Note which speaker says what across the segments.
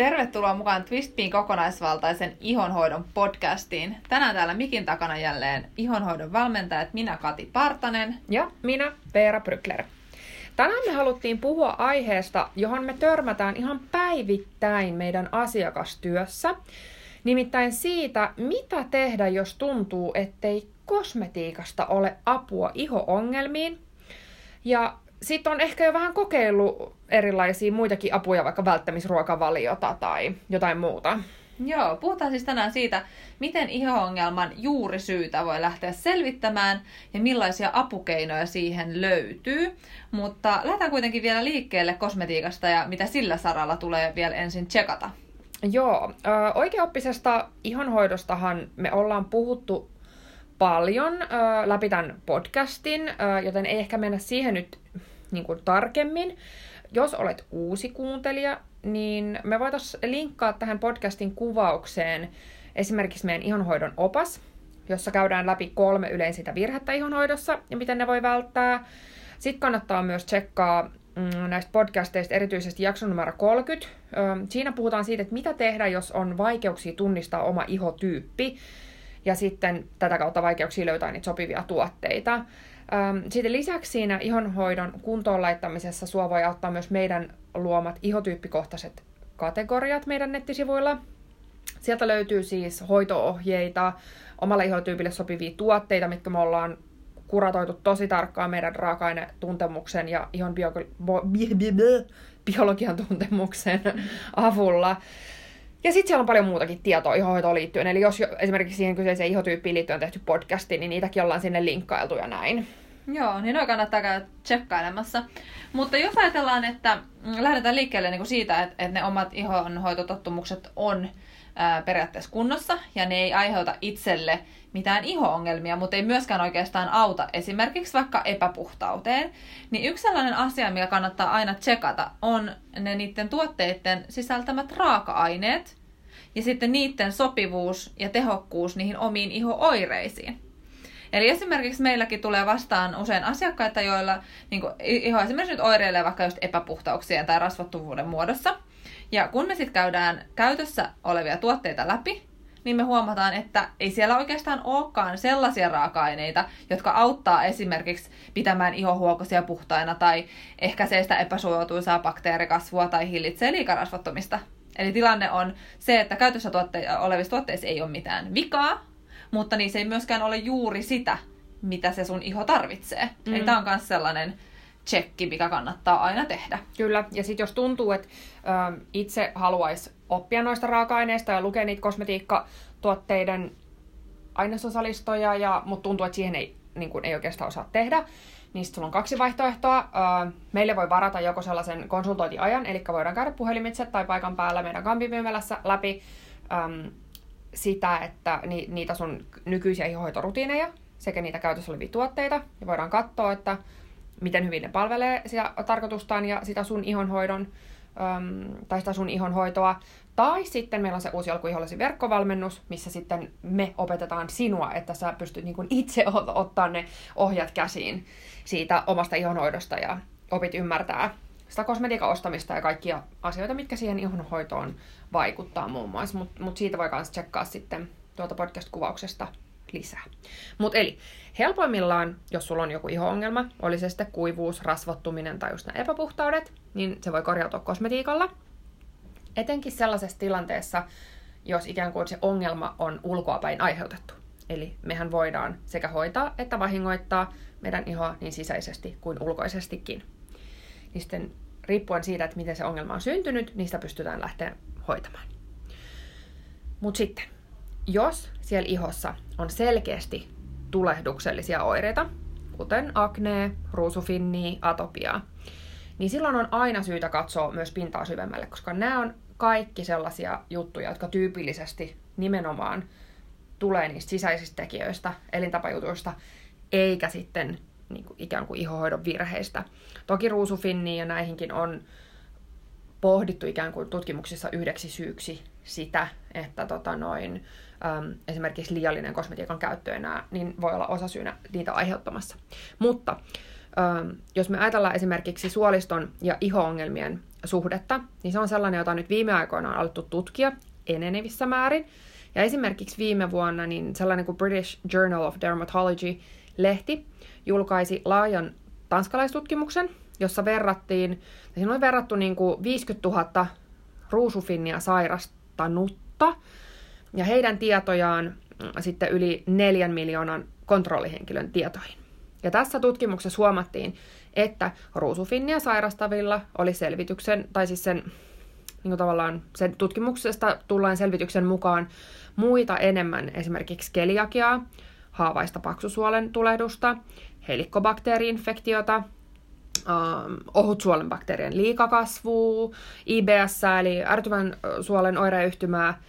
Speaker 1: Tervetuloa mukaan Twistpiin kokonaisvaltaisen ihonhoidon podcastiin. Tänään täällä mikin takana jälleen ihonhoidon valmentajat minä Kati Partanen.
Speaker 2: Ja minä Veera Brykler. Tänään me haluttiin puhua aiheesta, johon me törmätään ihan päivittäin meidän asiakastyössä. Nimittäin siitä, mitä tehdä, jos tuntuu, ettei kosmetiikasta ole apua iho-ongelmiin. Ja sitten on ehkä jo vähän kokeillut erilaisia muitakin apuja, vaikka välttämisruokavaliota tai jotain muuta.
Speaker 1: Joo, puhutaan siis tänään siitä, miten iho-ongelman juurisyytä voi lähteä selvittämään ja millaisia apukeinoja siihen löytyy. Mutta lähdetään kuitenkin vielä liikkeelle kosmetiikasta ja mitä sillä saralla tulee vielä ensin tsekata.
Speaker 2: Joo, oikeaoppisesta ihonhoidostahan me ollaan puhuttu paljon läpi tämän podcastin, joten ei ehkä mennä siihen nyt niin kuin tarkemmin. Jos olet uusi kuuntelija, niin me voitaisiin linkkaa tähän podcastin kuvaukseen esimerkiksi meidän ihonhoidon opas, jossa käydään läpi kolme yleisintä virhettä ihonhoidossa ja miten ne voi välttää. Sitten kannattaa myös tsekkaa mm, näistä podcasteista, erityisesti jakson numero 30. Siinä puhutaan siitä, että mitä tehdä, jos on vaikeuksia tunnistaa oma ihotyyppi ja sitten tätä kautta vaikeuksia löytää niitä sopivia tuotteita. Sitten lisäksi siinä ihonhoidon kuntoon laittamisessa sua voi auttaa myös meidän luomat ihotyyppikohtaiset kategoriat meidän nettisivuilla. Sieltä löytyy siis hoitoohjeita, omalle ihotyypille sopivia tuotteita, mitkä me ollaan kuratoitu tosi tarkkaan meidän raaka-ainetuntemuksen ja ihon bio- biologian tuntemuksen avulla. Ja sitten siellä on paljon muutakin tietoa ihohoitoon liittyen. Eli jos jo, esimerkiksi siihen kyseiseen ihotyyppiin liittyen on tehty podcasti, niin niitäkin ollaan sinne linkkailtu ja näin.
Speaker 1: Joo, niin noin kannattaa käydä tsekkailemassa. Mutta jos ajatellaan, että lähdetään liikkeelle niin kuin siitä, että, että ne omat ihonhoitotottumukset on ää, periaatteessa kunnossa ja ne ei aiheuta itselle mitään iho-ongelmia, mutta ei myöskään oikeastaan auta esimerkiksi vaikka epäpuhtauteen, niin yksi sellainen asia, mikä kannattaa aina tsekata, on ne niiden tuotteiden sisältämät raaka-aineet ja sitten niiden sopivuus ja tehokkuus niihin omiin iho-oireisiin. Eli esimerkiksi meilläkin tulee vastaan usein asiakkaita, joilla niin kuin, iho esimerkiksi nyt oireilee vaikka just epäpuhtauksien tai rasvattuvuuden muodossa. Ja kun me sitten käydään käytössä olevia tuotteita läpi, niin me huomataan, että ei siellä oikeastaan olekaan sellaisia raaka-aineita, jotka auttaa esimerkiksi pitämään ihohuokosia puhtaina tai ehkäisee sitä epäsuotuisaa bakteerikasvua tai hillitsee liikarasvattomista. Eli tilanne on se, että käytössä tuotte- olevissa tuotteissa ei ole mitään vikaa, mutta se ei myöskään ole juuri sitä, mitä se sun iho tarvitsee. Mm. Eli tämä on myös sellainen tsekki, mikä kannattaa aina tehdä.
Speaker 2: Kyllä, ja sitten jos tuntuu, että itse haluaisi oppia noista raaka-aineista ja lukea niitä kosmetiikkatuotteiden ainesosalistoja, ja, mutta tuntuu, että siihen ei, niin kuin, ei oikeastaan osaa tehdä, niin sulla on kaksi vaihtoehtoa. Meille voi varata joko sellaisen konsultointiajan, eli voidaan käydä puhelimitse tai paikan päällä meidän kampimyymälässä läpi sitä, että ni, niitä sun nykyisiä ihohoitorutiineja sekä niitä käytössä olevia tuotteita. Ja voidaan katsoa, että miten hyvin ne palvelee sitä tarkoitustaan ja sitä sun ihonhoidon äm, tai sitä sun ihonhoitoa. Tai sitten meillä on se uusi alkuihollesi verkkovalmennus, missä sitten me opetetaan sinua, että sä pystyt niin itse ottaa ne ohjat käsiin siitä omasta ihonhoidosta ja opit ymmärtää sitä kosmetiikan ostamista ja kaikkia asioita, mitkä siihen ihonhoitoon vaikuttaa muun muassa. Mutta mut siitä voi myös tsekkaa sitten tuolta podcast-kuvauksesta lisää. Mutta eli helpoimmillaan, jos sulla on joku iho-ongelma, oli se sitten kuivuus, rasvottuminen tai just nämä epäpuhtaudet, niin se voi korjautua kosmetiikalla. Etenkin sellaisessa tilanteessa, jos ikään kuin se ongelma on ulkoapäin aiheutettu. Eli mehän voidaan sekä hoitaa että vahingoittaa meidän ihoa niin sisäisesti kuin ulkoisestikin. Niin sitten riippuen siitä, että miten se ongelma on syntynyt, niistä pystytään lähteä hoitamaan. Mutta sitten, jos siellä ihossa on selkeästi tulehduksellisia oireita, kuten akne, ruusufinni, atopiaa, niin silloin on aina syytä katsoa myös pintaa syvemmälle, koska nämä on kaikki sellaisia juttuja, jotka tyypillisesti nimenomaan tulee niistä sisäisistä tekijöistä, elintapajutuista, eikä sitten niin kuin ikään kuin ihohoidon virheistä. Toki ruusufinniin ja näihinkin on pohdittu ikään kuin tutkimuksissa yhdeksi syyksi sitä, että tota noin, äm, esimerkiksi liiallinen kosmetiikan käyttö enää, niin voi olla osa syynä niitä aiheuttamassa. Mutta äm, jos me ajatellaan esimerkiksi suoliston ja iho-ongelmien suhdetta, niin se on sellainen, jota nyt viime aikoina on alettu tutkia enenevissä määrin. Ja esimerkiksi viime vuonna niin sellainen kuin British Journal of Dermatology-lehti julkaisi laajan tanskalaistutkimuksen, jossa verrattiin, siinä oli verrattu niin kuin 50 000 ruusufinnia sairastanutta ja heidän tietojaan mm, sitten yli neljän miljoonan kontrollihenkilön tietoihin. Ja tässä tutkimuksessa huomattiin, että ruusufinnia sairastavilla oli selvityksen, tai siis sen, niin tavallaan sen tutkimuksesta tullaan selvityksen mukaan muita enemmän esimerkiksi keliakiaa, haavaista paksusuolen tulehdusta, helikkobakteeriinfektiota, ähm, ohutsuolen bakteerien liikakasvua, IBS eli ärtyvän suolen oireyhtymää.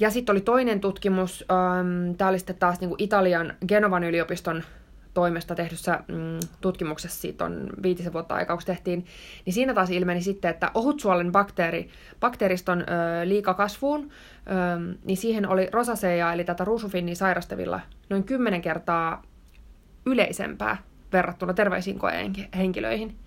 Speaker 2: Ja sitten oli toinen tutkimus, ähm, tämä oli sitten taas niin kuin Italian Genovan yliopiston toimesta tehdyssä mm, tutkimuksessa, siitä on viitisen vuotta aikaa, kun tehtiin, niin siinä taas ilmeni sitten, että ohutsuolen bakteeri, bakteeriston ö, liikakasvuun, ö, niin siihen oli rosacea, eli tätä ruusufinnia sairastavilla, noin kymmenen kertaa yleisempää verrattuna terveisiin henkilöihin.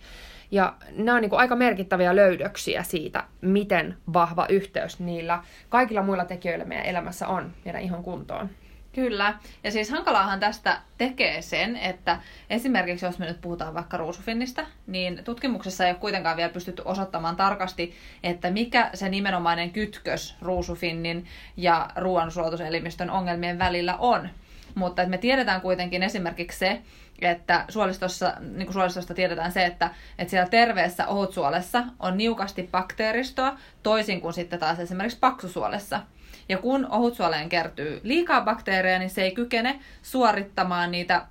Speaker 2: Ja nämä on niin aika merkittäviä löydöksiä siitä, miten vahva yhteys niillä kaikilla muilla tekijöillä meidän elämässä on meidän ihon kuntoon.
Speaker 1: Kyllä. Ja siis hankalaahan tästä tekee sen, että esimerkiksi jos me nyt puhutaan vaikka ruusufinnistä, niin tutkimuksessa ei ole kuitenkaan vielä pystytty osoittamaan tarkasti, että mikä se nimenomainen kytkös ruusufinnin ja ruoansuotuselimistön ongelmien välillä on. Mutta että me tiedetään kuitenkin esimerkiksi se, että suolistossa, niin kuin suolistosta tiedetään se, että, että siellä terveessä ohutsuolessa on niukasti bakteeristoa, toisin kuin sitten taas esimerkiksi paksusuolessa. Ja kun ohutsuoleen kertyy liikaa bakteereja, niin se ei kykene suorittamaan niitä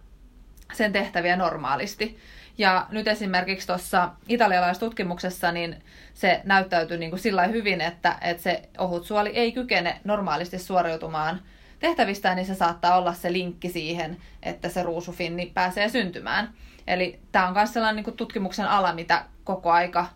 Speaker 1: sen tehtäviä normaalisti. Ja nyt esimerkiksi tuossa italialaistutkimuksessa niin se näyttäytyy niin kuin sillä hyvin, että, että se ohutsuoli ei kykene normaalisti suoriutumaan tehtävistään, niin se saattaa olla se linkki siihen, että se ruusufinni pääsee syntymään. Eli tämä on myös sellainen niin tutkimuksen ala, mitä koko aika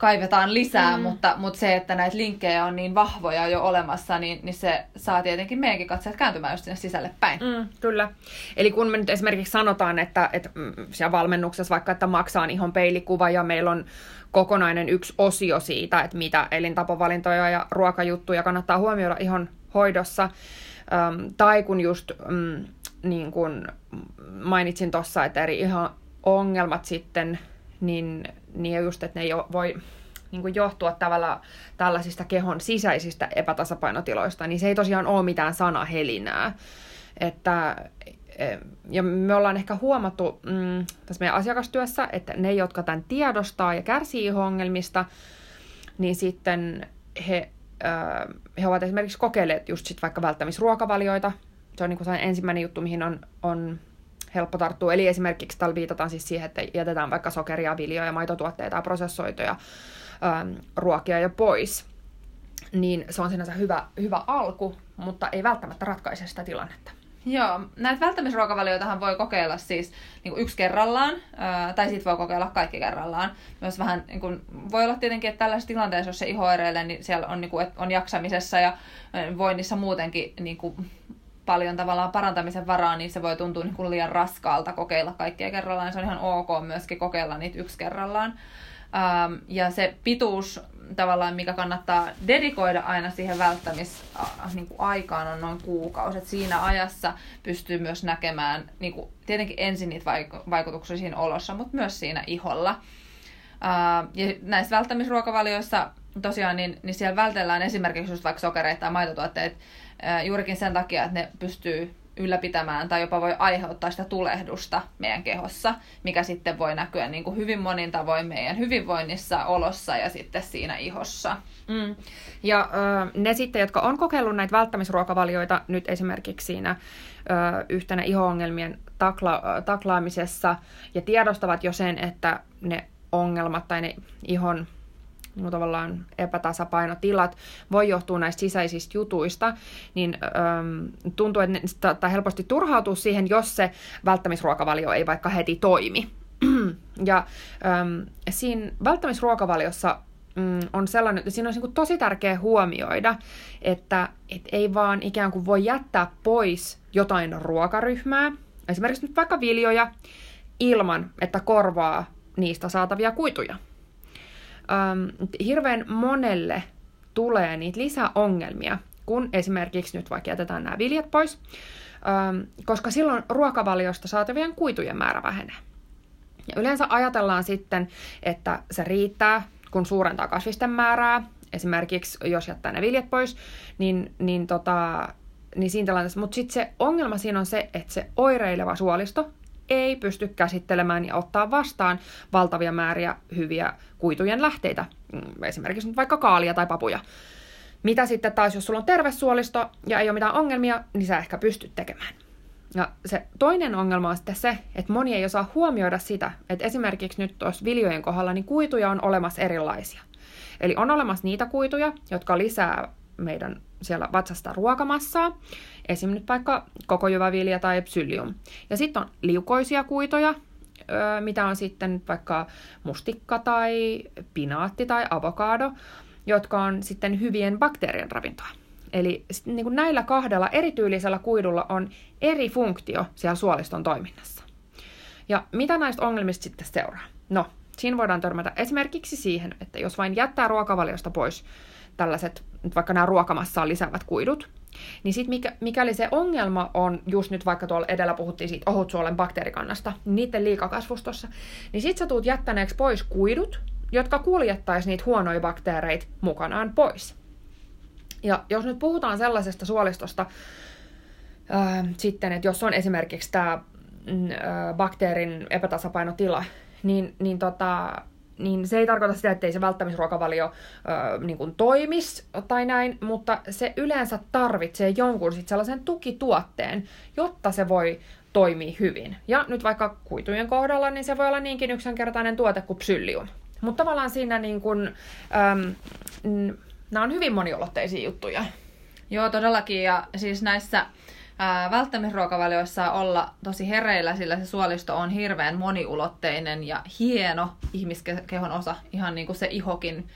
Speaker 1: kaivetaan lisää, mm. mutta, mutta se, että näitä linkkejä on niin vahvoja jo olemassa, niin, niin se saa tietenkin meidänkin katseet kääntymään just sinne sisälle päin.
Speaker 2: Mm, kyllä. Eli kun me nyt esimerkiksi sanotaan, että, että mm, siellä valmennuksessa vaikka, että maksaa ihon peilikuva ja meillä on kokonainen yksi osio siitä, että mitä elintapovalintoja ja ruokajuttuja kannattaa huomioida ihon hoidossa, ähm, tai kun just mm, niin kun mainitsin tuossa, että eri ihan ongelmat sitten niin, niin just, että ne jo voi niin kuin johtua tavalla tällaisista kehon sisäisistä epätasapainotiloista, niin se ei tosiaan ole mitään sanahelinää. Että, e, ja me ollaan ehkä huomattu mm, tässä meidän asiakastyössä, että ne, jotka tämän tiedostaa ja kärsii ongelmista, niin sitten he, he ovat esimerkiksi kokeilleet just sit vaikka välttämisruokavalioita. Se on niin kuin ensimmäinen juttu, mihin on, on helppo tarttua. Eli esimerkiksi tällä viitataan siis siihen, että jätetään vaikka sokeria, viljoja, maitotuotteita ja prosessoituja ähm, ruokia jo pois. Niin se on sinänsä hyvä, hyvä alku, mutta ei välttämättä ratkaise sitä tilannetta.
Speaker 1: Joo, näitä välttämisruokavalioitahan voi kokeilla siis niin kuin yksi kerrallaan, ää, tai sitten voi kokeilla kaikki kerrallaan. Myös vähän, niin kuin, voi olla tietenkin, että tällaisessa tilanteessa, jos se iho oireilee, niin siellä on, niin kuin, on jaksamisessa ja voinnissa muutenkin niin kuin, paljon tavallaan parantamisen varaa, niin se voi tuntua niin kuin liian raskaalta kokeilla kaikkia kerrallaan. Se on ihan ok myöskin kokeilla niitä yksi kerrallaan. Ähm, ja se pituus tavallaan, mikä kannattaa dedikoida aina siihen välttämisaikaan, niin on noin kuukausi. Et siinä ajassa pystyy myös näkemään niin kuin, tietenkin ensin niitä vaikutuksia siinä olossa, mutta myös siinä iholla. Uh, ja näissä välttämisruokavalioissa tosiaan, niin, niin siellä vältellään esimerkiksi just vaikka sokereita tai maitotuotteita juurikin sen takia, että ne pystyy ylläpitämään tai jopa voi aiheuttaa sitä tulehdusta meidän kehossa, mikä sitten voi näkyä niin kuin hyvin monin tavoin meidän hyvinvoinnissa, olossa ja sitten siinä ihossa.
Speaker 2: Mm. Ja ö, ne sitten, jotka on kokeillut näitä välttämisruokavalioita nyt esimerkiksi siinä ö, yhtenä iho-ongelmien takla, taklaamisessa ja tiedostavat jo sen, että ne ongelmat tai ne ihon niin tavallaan epätasapainotilat voi johtua näistä sisäisistä jutuista, niin äm, tuntuu, että ne saattaa helposti turhautua siihen, jos se välttämisruokavalio ei vaikka heti toimi. ja äm, siinä välttämisruokavaliossa mm, on sellainen, että siinä on niin tosi tärkeä huomioida, että et ei vaan ikään kuin voi jättää pois jotain ruokaryhmää, esimerkiksi nyt vaikka viljoja, ilman että korvaa niistä saatavia kuituja. Ähm, hirveän monelle tulee niitä lisäongelmia, kun esimerkiksi nyt vaikka jätetään nämä viljat pois, ähm, koska silloin ruokavaliosta saatavien kuitujen määrä vähenee. Ja yleensä ajatellaan sitten, että se riittää, kun suurentaa kasvisten määrää, esimerkiksi jos jättää ne viljat pois, niin, niin, tota, niin siinä tilanteessa. Mutta sitten se ongelma siinä on se, että se oireileva suolisto ei pysty käsittelemään ja ottaa vastaan valtavia määriä hyviä kuitujen lähteitä, mm, esimerkiksi nyt vaikka kaalia tai papuja. Mitä sitten taas, jos sulla on terve suolisto ja ei ole mitään ongelmia, niin sä ehkä pystyt tekemään. Ja se toinen ongelma on sitten se, että moni ei osaa huomioida sitä, että esimerkiksi nyt tuossa viljojen kohdalla niin kuituja on olemassa erilaisia. Eli on olemassa niitä kuituja, jotka lisää meidän siellä vatsasta ruokamassaa, esim. nyt vaikka koko jyvävilja tai psyllium. Ja sitten on liukoisia kuitoja, mitä on sitten vaikka mustikka tai pinaatti tai avokado, jotka on sitten hyvien bakteerien ravintoa. Eli niin kuin näillä kahdella erityylisellä kuidulla on eri funktio siellä suoliston toiminnassa. Ja mitä näistä ongelmista sitten seuraa? No, siinä voidaan törmätä esimerkiksi siihen, että jos vain jättää ruokavaliosta pois tällaiset, vaikka nämä ruokamassaan lisäävät kuidut, niin sitten mikä, mikäli se ongelma on, just nyt vaikka tuolla edellä puhuttiin siitä ohutsuolen bakteerikannasta, niiden liikakasvustossa, niin sitten sä tuut jättäneeksi pois kuidut, jotka kuljettaisi niitä huonoja bakteereita mukanaan pois. Ja jos nyt puhutaan sellaisesta suolistosta, ää, sitten, että jos on esimerkiksi tämä mm, bakteerin epätasapainotila, niin, niin, tota, niin se ei tarkoita sitä, että ei se välttämisruokavalio niin kuin toimis tai näin, mutta se yleensä tarvitsee jonkun sit sellaisen tukituotteen, jotta se voi toimii hyvin. Ja nyt vaikka kuitujen kohdalla, niin se voi olla niinkin yksinkertainen tuote kuin psyllium. Mutta tavallaan siinä niin kuin, äm, nämä on hyvin moniulotteisia juttuja.
Speaker 1: Joo, todellakin. Ja siis näissä ää, välttämisruokavalioissa olla tosi hereillä, sillä se suolisto on hirveän moniulotteinen ja hieno ihmiskehon osa, ihan niin kuin se ihokin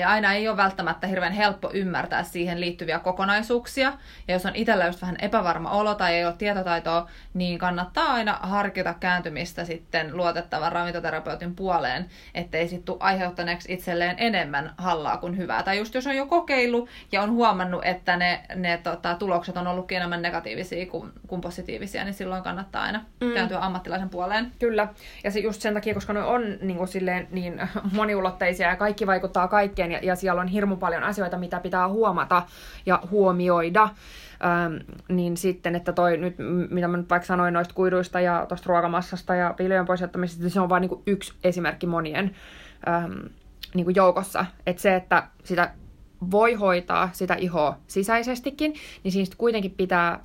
Speaker 1: ja aina ei ole välttämättä hirveän helppo ymmärtää siihen liittyviä kokonaisuuksia. Ja jos on itsellä just vähän epävarma olo tai ei ole tietotaitoa, niin kannattaa aina harkita kääntymistä sitten luotettavan ravintoterapeutin puoleen, ettei sitten tule aiheuttaneeksi itselleen enemmän hallaa kuin hyvää. Tai just jos on jo kokeillut ja on huomannut, että ne, ne tota, tulokset on ollutkin enemmän negatiivisia kuin, kuin positiivisia, niin silloin kannattaa aina mm. kääntyä ammattilaisen puoleen.
Speaker 2: Kyllä. Ja se just sen takia, koska ne on niin, kuin silleen, niin moniulotteisia ja kaikki vaikuttaa kaikkeen ja, ja siellä on hirmu paljon asioita, mitä pitää huomata ja huomioida. Ähm, niin sitten, että toi nyt, mitä mä nyt vaikka sanoin noista kuiduista ja tuosta ruokamassasta ja viljojen poisjättämisestä, niin se on vain niin yksi esimerkki monien niin kuin joukossa. Että se, että sitä voi hoitaa sitä ihoa sisäisestikin, niin siinä kuitenkin pitää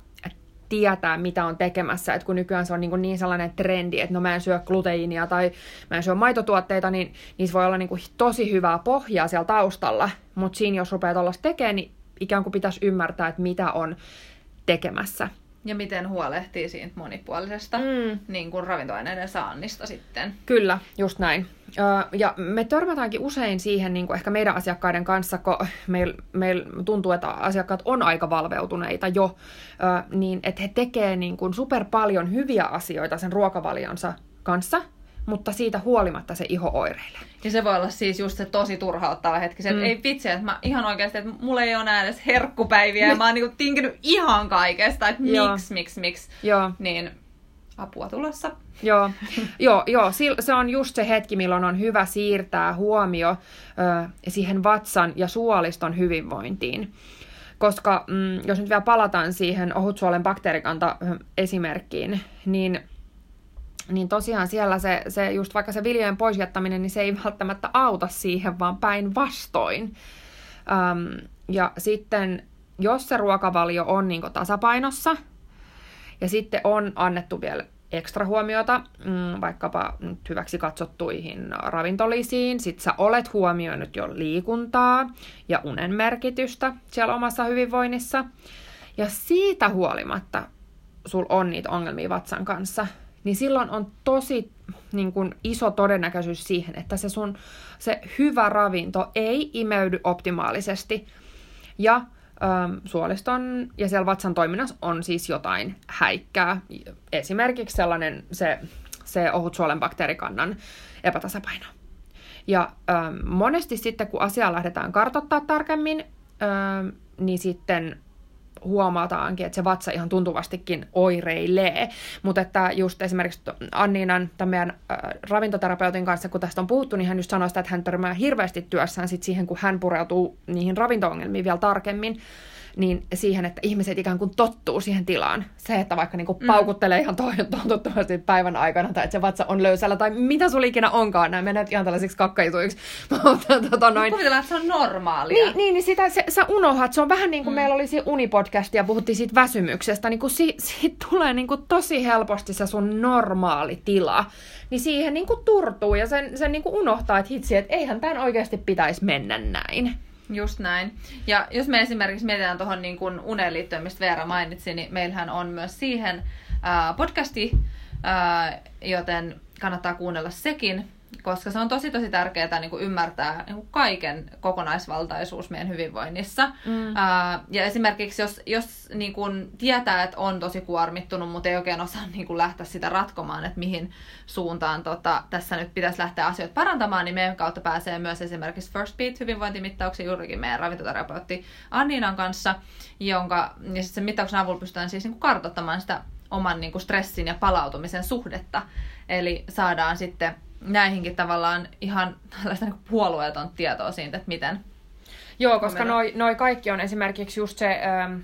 Speaker 2: tietää, mitä on tekemässä. Et kun nykyään se on niin, niin sellainen trendi, että no mä en syö gluteiinia tai mä en syö maitotuotteita, niin niissä voi olla niin kuin tosi hyvää pohjaa siellä taustalla. Mutta siinä jos rupeaa tuollaista tekemään, niin ikään kuin pitäisi ymmärtää, että mitä on tekemässä.
Speaker 1: Ja miten huolehtii siitä monipuolisesta mm. niin kuin ravintoaineiden saannista sitten.
Speaker 2: Kyllä, just näin. Ja me törmätäänkin usein siihen niin kuin ehkä meidän asiakkaiden kanssa, kun meillä meil tuntuu, että asiakkaat on aika valveutuneita jo, niin että he tekevät niin kuin super paljon hyviä asioita sen ruokavalionsa kanssa, mutta siitä huolimatta se iho oireilee.
Speaker 1: Ja se voi olla siis just se tosi turhauttava hetki. Se, mm. ei vitsi, että mä ihan oikeasti, että mulla ei ole edes herkkupäiviä ja mä oon niinku tinkinyt ihan kaikesta, että miksi, miksi, miksi.
Speaker 2: Joo.
Speaker 1: Niin apua tulossa.
Speaker 2: Joo, joo, joo, se on just se hetki, milloin on hyvä siirtää huomio ö, siihen vatsan ja suoliston hyvinvointiin. Koska mm, jos nyt vielä palataan siihen ohutsuolen bakteerikanta esimerkkiin, niin niin tosiaan siellä se, se just vaikka se viljojen poisjättäminen, niin se ei välttämättä auta siihen, vaan päinvastoin. Öm, ja sitten, jos se ruokavalio on niin tasapainossa, ja sitten on annettu vielä ekstra huomiota mm, vaikkapa nyt hyväksi katsottuihin ravintolisiin, sit sä olet huomioinut jo liikuntaa ja unen merkitystä siellä omassa hyvinvoinnissa, ja siitä huolimatta sul on niitä ongelmia vatsan kanssa, niin silloin on tosi niin kuin, iso todennäköisyys siihen, että se sun se hyvä ravinto ei imeydy optimaalisesti. Ja äm, suoliston ja siellä vatsan toiminnassa on siis jotain häikkää. Esimerkiksi sellainen se, se ohut suolen bakteerikannan epätasapaino. Ja ähm, monesti sitten, kun asiaa lähdetään kartoittaa tarkemmin, ähm, niin sitten huomataankin, että se vatsa ihan tuntuvastikin oireilee. Mutta että just esimerkiksi Anniinan, tämän meidän äh, ravintoterapeutin kanssa, kun tästä on puhuttu, niin hän just sanoi sitä, että hän törmää hirveästi työssään sit siihen, kun hän pureutuu niihin ravinto-ongelmiin vielä tarkemmin niin siihen, että ihmiset ikään kuin tottuu siihen tilaan. Se, että vaikka niin kuin mm. paukuttelee ihan toivottavasti päivän aikana, tai että se vatsa on löysällä, tai mitä sulla ikinä onkaan, nämä menee ihan tällaisiksi kakkaituiksi.
Speaker 1: Mutta tota noin... Kuvitellaan, että se on normaalia.
Speaker 2: Niin, niin, niin sitä, se, sä unohat, se on vähän niin kuin mm. meillä oli siinä unipodcast ja puhuttiin siitä väsymyksestä, niin kuin si, siitä tulee niin kuin tosi helposti se sun normaali tila, niin siihen niin kuin turtuu ja sen, sen niin kuin unohtaa, että hitsi, että eihän tämän oikeasti pitäisi mennä näin.
Speaker 1: Just näin. Ja jos me esimerkiksi mietitään tuohon niin kuin uneen liittyen, mistä Veera mainitsi, niin meillähän on myös siihen ää, podcasti, ää, joten kannattaa kuunnella sekin koska se on tosi tosi tärkeää niin kuin ymmärtää niin kuin kaiken kokonaisvaltaisuus meidän hyvinvoinnissa. Mm. Uh, ja esimerkiksi jos, jos niin kuin tietää, että on tosi kuormittunut, mutta ei oikein osaa niin kuin lähteä sitä ratkomaan, että mihin suuntaan tota, tässä nyt pitäisi lähteä asioita parantamaan, niin meidän kautta pääsee myös esimerkiksi First Beat hyvinvointimittauksia juurikin meidän ravintoterapeutti Anniinan kanssa, jonka ja sen mittauksen avulla pystytään siis niin kuin kartoittamaan sitä oman niin kuin stressin ja palautumisen suhdetta. Eli saadaan sitten näihinkin tavallaan ihan tällaista niin puolueeton tietoa siitä, että miten.
Speaker 2: Joo, koska noi, noi kaikki on esimerkiksi just se ö,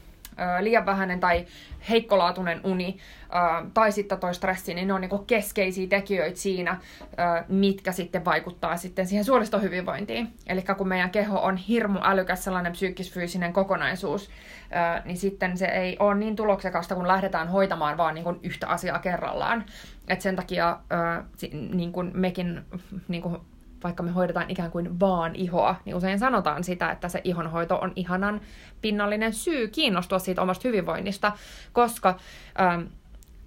Speaker 2: ö, liian vähäinen tai heikkolaatuinen uni ö, tai sitten toi stressi, niin ne on niinku keskeisiä tekijöitä siinä, ö, mitkä sitten vaikuttaa sitten siihen suolistohyvinvointiin. Eli kun meidän keho on hirmu älykäs sellainen psyykkisfyysinen kokonaisuus, ö, niin sitten se ei ole niin tuloksekasta, kun lähdetään hoitamaan vaan niin kuin yhtä asiaa kerrallaan. Et sen takia ö, niin kuin mekin, niin kuin vaikka me hoidetaan ikään kuin vaan ihoa, niin usein sanotaan sitä, että se ihonhoito on ihanan pinnallinen syy kiinnostua siitä omasta hyvinvoinnista, koska ö,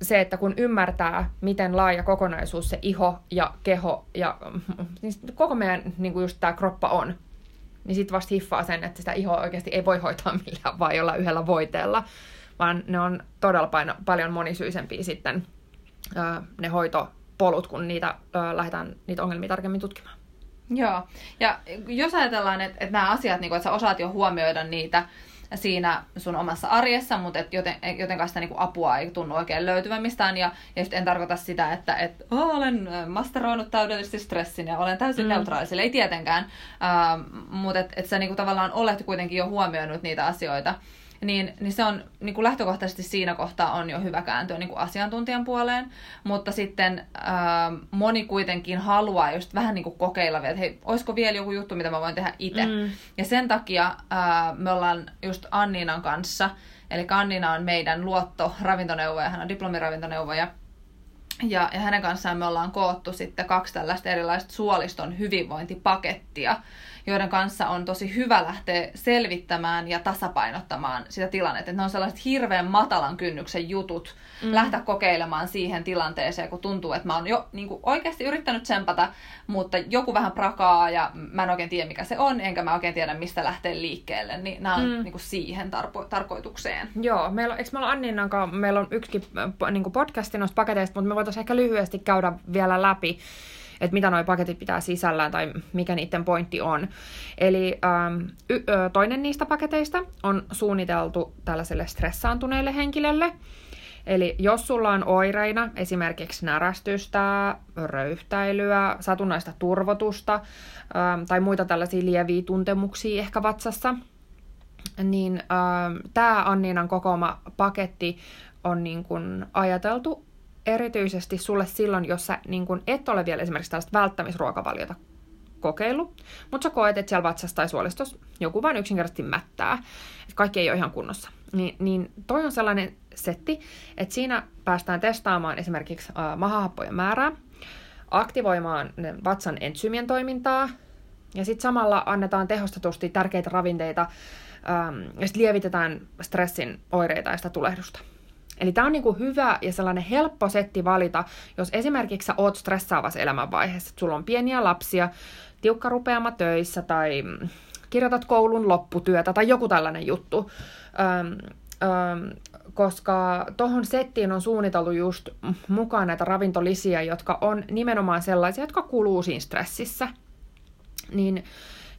Speaker 2: se, että kun ymmärtää, miten laaja kokonaisuus se iho ja keho ja niin koko meidän niin kuin just tämä kroppa on, niin sitten vasta hiffaa sen, että sitä ihoa oikeasti ei voi hoitaa millään vaan jolla yhdellä voiteella, vaan ne on todella paino, paljon monisyisempiä sitten ne hoitopolut, kun niitä lähdetään niitä ongelmia tarkemmin tutkimaan.
Speaker 1: Joo, ja jos ajatellaan, että, että nämä asiat, niin kuin, että sä osaat jo huomioida niitä siinä sun omassa arjessa, mutta et joten, jotenkaan sitä niinku apua ei tunnu oikein löytyvän mistään. Ja, ja en tarkoita sitä, että et, oh, olen masteroinut täydellisesti stressin ja olen täysin mm. neutraali, sillä ei tietenkään. Uh, mutta että et sä niinku tavallaan olet kuitenkin jo huomioinut niitä asioita niin, niin se on niin kuin lähtökohtaisesti siinä kohtaa on jo hyvä kääntyä niin kuin asiantuntijan puoleen, mutta sitten ää, moni kuitenkin haluaa just vähän niin kuin kokeilla vielä, että hei, olisiko vielä joku juttu, mitä mä voin tehdä itse. Mm. Ja sen takia ää, me ollaan just Anniinan kanssa, eli Annina on meidän luotto ravintoneuvoja, hän on diplomiravintoneuvoja, ja, ja hänen kanssaan me ollaan koottu sitten kaksi tällaista erilaista suoliston hyvinvointipakettia, joiden kanssa on tosi hyvä lähteä selvittämään ja tasapainottamaan sitä tilannetta. Että ne on sellaiset hirveän matalan kynnyksen jutut mm. lähteä kokeilemaan siihen tilanteeseen, kun tuntuu, että mä oon jo niin kuin oikeasti yrittänyt tsempata, mutta joku vähän prakaa ja mä en oikein tiedä mikä se on, enkä mä oikein tiedä mistä lähtee liikkeelle. Niin nämä on mm. niin kuin siihen tarpo- tarkoitukseen.
Speaker 2: Joo, meillä on, eikö meillä Anninan kanssa, meillä on yksikin äh, niin podcasti noista paketeista, mutta me voitaisiin ehkä lyhyesti käydä vielä läpi että mitä nuo paketit pitää sisällään tai mikä niiden pointti on. Eli ähm, y- ö, toinen niistä paketeista on suunniteltu tällaiselle stressaantuneelle henkilölle. Eli jos sulla on oireina, esimerkiksi närästystä, röyhtäilyä, satunnaista turvotusta ähm, tai muita tällaisia lieviä tuntemuksia ehkä vatsassa, niin ähm, tämä Anniinan kokoama paketti on niin kun ajateltu erityisesti sulle silloin, jos sä niin kun et ole vielä esimerkiksi tällaista välttämisruokavaliota kokeillut, mutta sä koet, että siellä vatsassa tai suolistossa joku vain yksinkertaisesti mättää, että kaikki ei ole ihan kunnossa. Niin, niin toi on sellainen setti, että siinä päästään testaamaan esimerkiksi äh, mahahappojen määrää, aktivoimaan vatsan entsyymien toimintaa, ja sitten samalla annetaan tehostetusti tärkeitä ravinteita, ähm, ja sitten lievitetään stressin oireita ja sitä tulehdusta. Eli tämä on niinku hyvä ja sellainen helppo setti valita, jos esimerkiksi sä oot stressaavassa elämänvaiheessa, että sulla on pieniä lapsia, tiukka rupeama töissä tai mm, kirjoitat koulun lopputyötä tai joku tällainen juttu. Öm, öm, koska tuohon settiin on suunniteltu just mukaan näitä ravintolisiä, jotka on nimenomaan sellaisia, jotka kuluu siinä stressissä. niin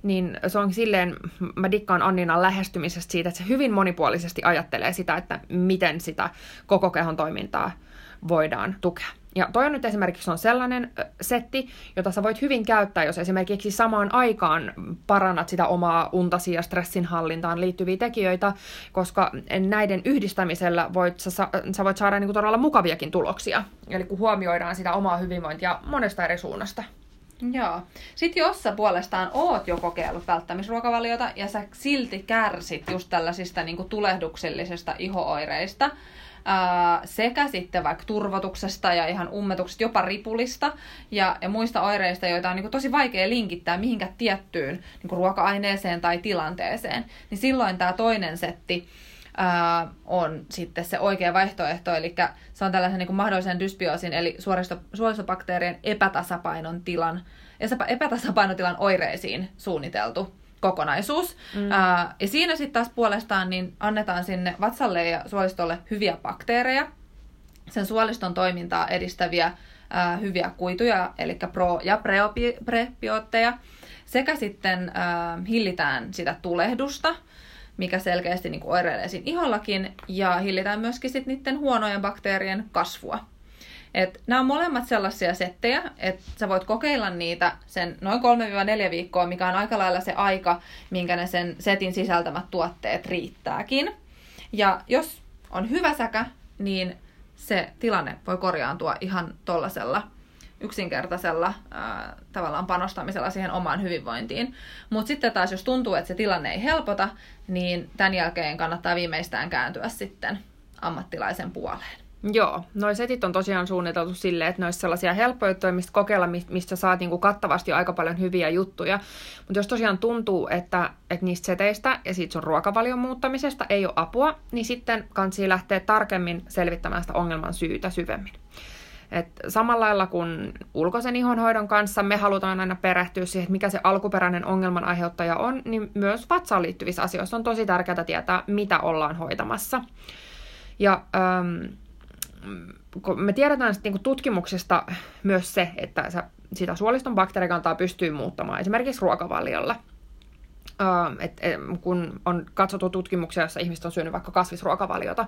Speaker 2: niin se on silleen, mä dikkaan Anninan lähestymisestä siitä, että se hyvin monipuolisesti ajattelee sitä, että miten sitä koko kehon toimintaa voidaan tukea. Ja toi on nyt esimerkiksi on sellainen setti, jota sä voit hyvin käyttää, jos esimerkiksi samaan aikaan parannat sitä omaa untasi ja stressin hallintaan liittyviä tekijöitä, koska näiden yhdistämisellä voit, sä, sä voit saada niin kuin todella mukaviakin tuloksia. Eli kun huomioidaan sitä omaa hyvinvointia monesta eri suunnasta.
Speaker 1: Joo. Sitten jos sä puolestaan oot jo kokeillut välttämisruokavaliota ja sä silti kärsit just tällaisista niin kuin tulehduksellisista ihooireista, sekä sitten vaikka turvotuksesta ja ihan ummetuksesta, jopa ripulista ja, ja muista oireista, joita on niin tosi vaikea linkittää mihinkä tiettyyn niin ruoka-aineeseen tai tilanteeseen, niin silloin tämä toinen setti ää, on sitten se oikea vaihtoehto, eli se on tällaisen niin kuin mahdollisen dysbioosin, eli suoristo, suolistobakteerien epätasapainon tilan, epätasapainotilan oireisiin suunniteltu kokonaisuus. Mm. Ää, ja siinä sitten taas puolestaan niin annetaan sinne vatsalle ja suolistolle hyviä bakteereja, sen suoliston toimintaa edistäviä ää, hyviä kuituja, eli pro- ja prebiootteja, sekä sitten ää, hillitään sitä tulehdusta, mikä selkeästi niin oireilee siinä ihollakin, ja hillitään myöskin sit niiden huonojen bakteerien kasvua. Et nämä on molemmat sellaisia settejä, että sä voit kokeilla niitä sen noin 3-4 viikkoa, mikä on aika lailla se aika, minkä ne sen setin sisältämät tuotteet riittääkin. Ja jos on hyvä säkä, niin se tilanne voi korjaantua ihan tollasella yksinkertaisella ää, tavallaan panostamisella siihen omaan hyvinvointiin. Mutta sitten taas, jos tuntuu, että se tilanne ei helpota, niin tämän jälkeen kannattaa viimeistään kääntyä sitten ammattilaisen puoleen.
Speaker 2: Joo, noi setit on tosiaan suunniteltu silleen, että ne olisi sellaisia helppoja mistä kokeilla, mistä saat niinku kattavasti aika paljon hyviä juttuja. Mutta jos tosiaan tuntuu, että, että niistä seteistä ja siitä sun ruokavalion muuttamisesta ei ole apua, niin sitten kansi lähteä tarkemmin selvittämään sitä ongelman syytä syvemmin. Et samalla lailla kuin ulkoisen ihonhoidon kanssa me halutaan aina perehtyä siihen, mikä se alkuperäinen ongelman aiheuttaja on, niin myös vatsaan liittyvissä asioissa on tosi tärkeää tietää, mitä ollaan hoitamassa. Ja ähm, me tiedetään sitten niin tutkimuksesta myös se, että sitä suoliston bakteerikantaa pystyy muuttamaan esimerkiksi ruokavaliolla. Uh, et, et, kun on katsottu tutkimuksia, joissa ihmiset on syönyt vaikka kasvisruokavaliota,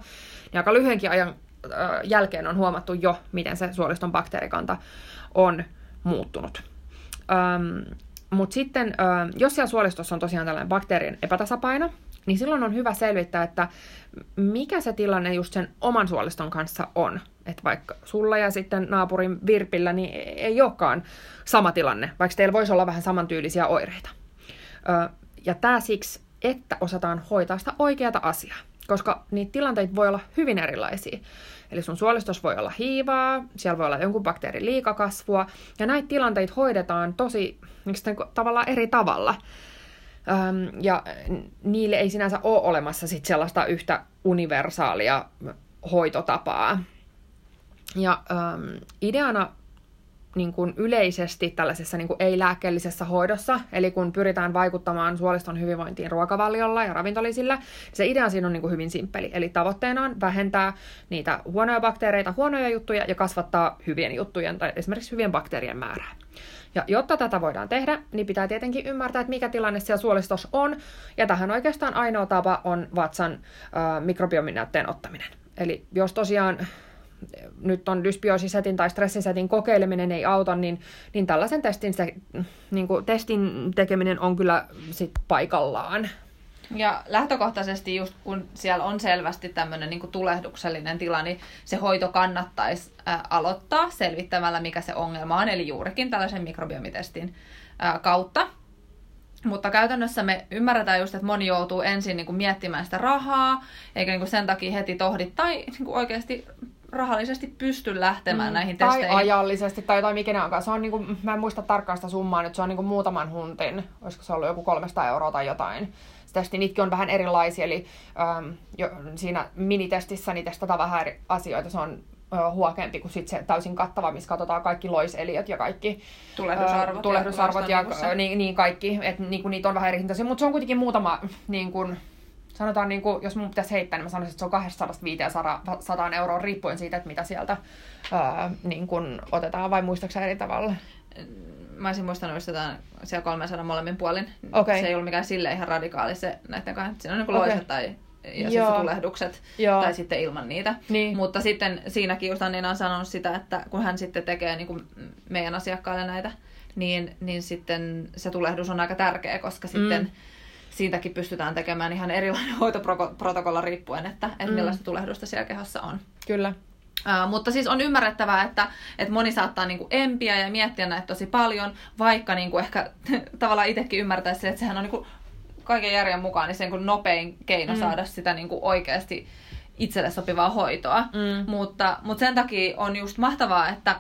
Speaker 2: niin aika lyhyenkin ajan jälkeen on huomattu jo, miten se suoliston bakteerikanta on muuttunut. Um, Mutta sitten, jos siellä suolistossa on tosiaan tällainen bakteerien epätasapaino, niin silloin on hyvä selvittää, että mikä se tilanne just sen oman suoliston kanssa on. Että vaikka sulla ja sitten naapurin Virpillä niin ei olekaan sama tilanne, vaikka teillä voisi olla vähän samantyylisiä oireita. Ja tämä siksi, että osataan hoitaa sitä oikeata asiaa, koska niitä tilanteita voi olla hyvin erilaisia. Eli sun suolistos voi olla hiivaa, siellä voi olla jonkun bakteerin liikakasvua, ja näitä tilanteita hoidetaan tosi tavallaan eri tavalla. Öm, ja niille ei sinänsä ole olemassa sit sellaista yhtä universaalia hoitotapaa. Ja öm, ideana niin kuin yleisesti tällaisessa niin kuin ei-lääkkeellisessä hoidossa, eli kun pyritään vaikuttamaan suoliston hyvinvointiin ruokavaliolla ja ravintolisilla, se idea siinä on niin kuin hyvin simppeli. Eli tavoitteena on vähentää niitä huonoja bakteereita, huonoja juttuja ja kasvattaa hyvien juttujen tai esimerkiksi hyvien bakteerien määrää. Ja jotta tätä voidaan tehdä, niin pitää tietenkin ymmärtää, että mikä tilanne siellä suolistossa on. Ja tähän oikeastaan ainoa tapa on vatsan äh, mikrobiominäytteen ottaminen. Eli jos tosiaan nyt on dysbiosisetin tai stressisetin kokeileminen ei auta, niin, niin tällaisen testin, se, niin kuin testin tekeminen on kyllä sit paikallaan.
Speaker 1: Ja lähtökohtaisesti just kun siellä on selvästi tämmöinen niin tulehduksellinen tila, niin se hoito kannattaisi aloittaa selvittämällä, mikä se ongelma on, eli juurikin tällaisen mikrobiomitestin kautta. Mutta käytännössä me ymmärretään just, että moni joutuu ensin niin kuin miettimään sitä rahaa, eikä niin kuin sen takia heti tohdi tai niin kuin oikeasti rahallisesti pysty lähtemään mm, näihin
Speaker 2: tai
Speaker 1: testeihin.
Speaker 2: Tai ajallisesti, tai jotain mikä onkaan. Se on niinku, mä en muista tarkkaan sitä summaa nyt, se on niinku muutaman huntin, olisiko se ollut joku 300 euroa tai jotain. Testi, niitäkin on vähän erilaisia, eli ähm, jo, siinä minitestissä niin testataan vähän eri asioita. Se on huokeampi kuin sit se täysin kattava, missä katsotaan kaikki loiseliöt ja kaikki
Speaker 1: tulehdusarvot, äh,
Speaker 2: tulehdusarvot ja, ja niin, niin, kaikki. Et, niin kuin, niitä on vähän eri hintaisia, mutta se on kuitenkin muutama niin kuin, sanotaan, niin kuin, jos mun pitäisi heittää, niin mä sanoisin, että se on 200 euroa riippuen siitä, että mitä sieltä ää, niin kuin otetaan, vai muistaakseni eri tavalla?
Speaker 1: mä olisin muistanut just jotain siellä 300 molemmin puolin.
Speaker 2: Okei.
Speaker 1: Se ei ollut mikään sille ihan radikaali se näiden kanssa. Siinä on niin
Speaker 2: Okei.
Speaker 1: loiset tai ja
Speaker 2: Joo.
Speaker 1: sitten tulehdukset
Speaker 2: Joo.
Speaker 1: tai sitten ilman niitä.
Speaker 2: Niin.
Speaker 1: Mutta sitten siinäkin just Annina on sanonut sitä, että kun hän sitten tekee niin kuin meidän asiakkaille näitä, niin, niin sitten se tulehdus on aika tärkeä, koska sitten
Speaker 2: Mm.
Speaker 1: Siitäkin pystytään tekemään ihan erilainen hoitoprotokolla riippuen, että, että
Speaker 2: Mm.
Speaker 1: millaista tulehdusta siellä kehossa on.
Speaker 2: Kyllä.
Speaker 1: Uh, mutta siis on ymmärrettävää, että, että moni saattaa niinku empiä ja miettiä näitä tosi paljon, vaikka niinku ehkä tavallaan itsekin ymmärtäisi, että sehän on niinku kaiken järjen mukaan niin se niinku nopein keino
Speaker 2: Mm.
Speaker 1: mm. saada sitä niinku oikeasti itselle sopivaa hoitoa.
Speaker 2: Mm.
Speaker 1: Mutta, mutta sen takia on just mahtavaa, että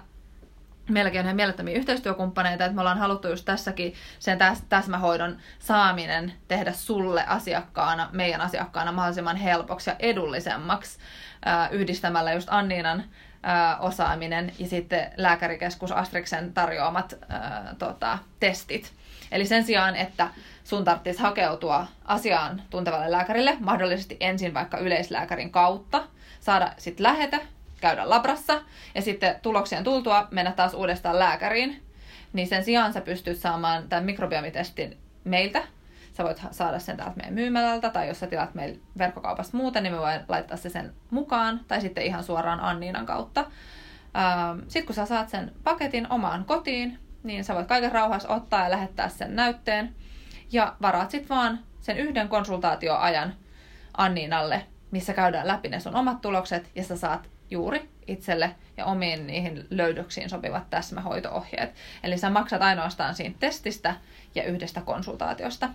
Speaker 1: meilläkin on ihan mielettömiä yhteistyökumppaneita, että me ollaan haluttu just tässäkin sen täs, täsmähoidon saaminen tehdä sulle asiakkaana, meidän asiakkaana mahdollisimman helpoksi ja edullisemmaksi ää, yhdistämällä just Anniinan ää, osaaminen ja sitten lääkärikeskus Astriksen tarjoamat ää, tota, testit. Eli sen sijaan, että sun tarvitsisi hakeutua asiaan tuntevalle lääkärille, mahdollisesti ensin vaikka yleislääkärin kautta, saada sitten lähetä, käydä labrassa ja sitten tuloksien tultua mennä taas uudestaan lääkäriin, niin sen sijaan sä pystyt saamaan tämän mikrobiomitestin meiltä. Sä voit saada sen täältä meidän myymälältä, tai jos sä tilaat meillä verkkokaupasta muuten, niin me voin laittaa se sen mukaan, tai sitten ihan suoraan Anniinan kautta. Sitten kun sä saat sen paketin omaan kotiin, niin sä voit kaiken rauhassa ottaa ja lähettää sen näytteen. Ja varaat sitten vaan sen yhden konsultaatioajan Anniinalle, missä käydään läpi ne sun omat tulokset, ja sä saat juuri itselle ja omiin niihin löydöksiin sopivat täsmähoitoohjeet. Eli sä maksat ainoastaan siitä testistä ja yhdestä konsultaatiosta.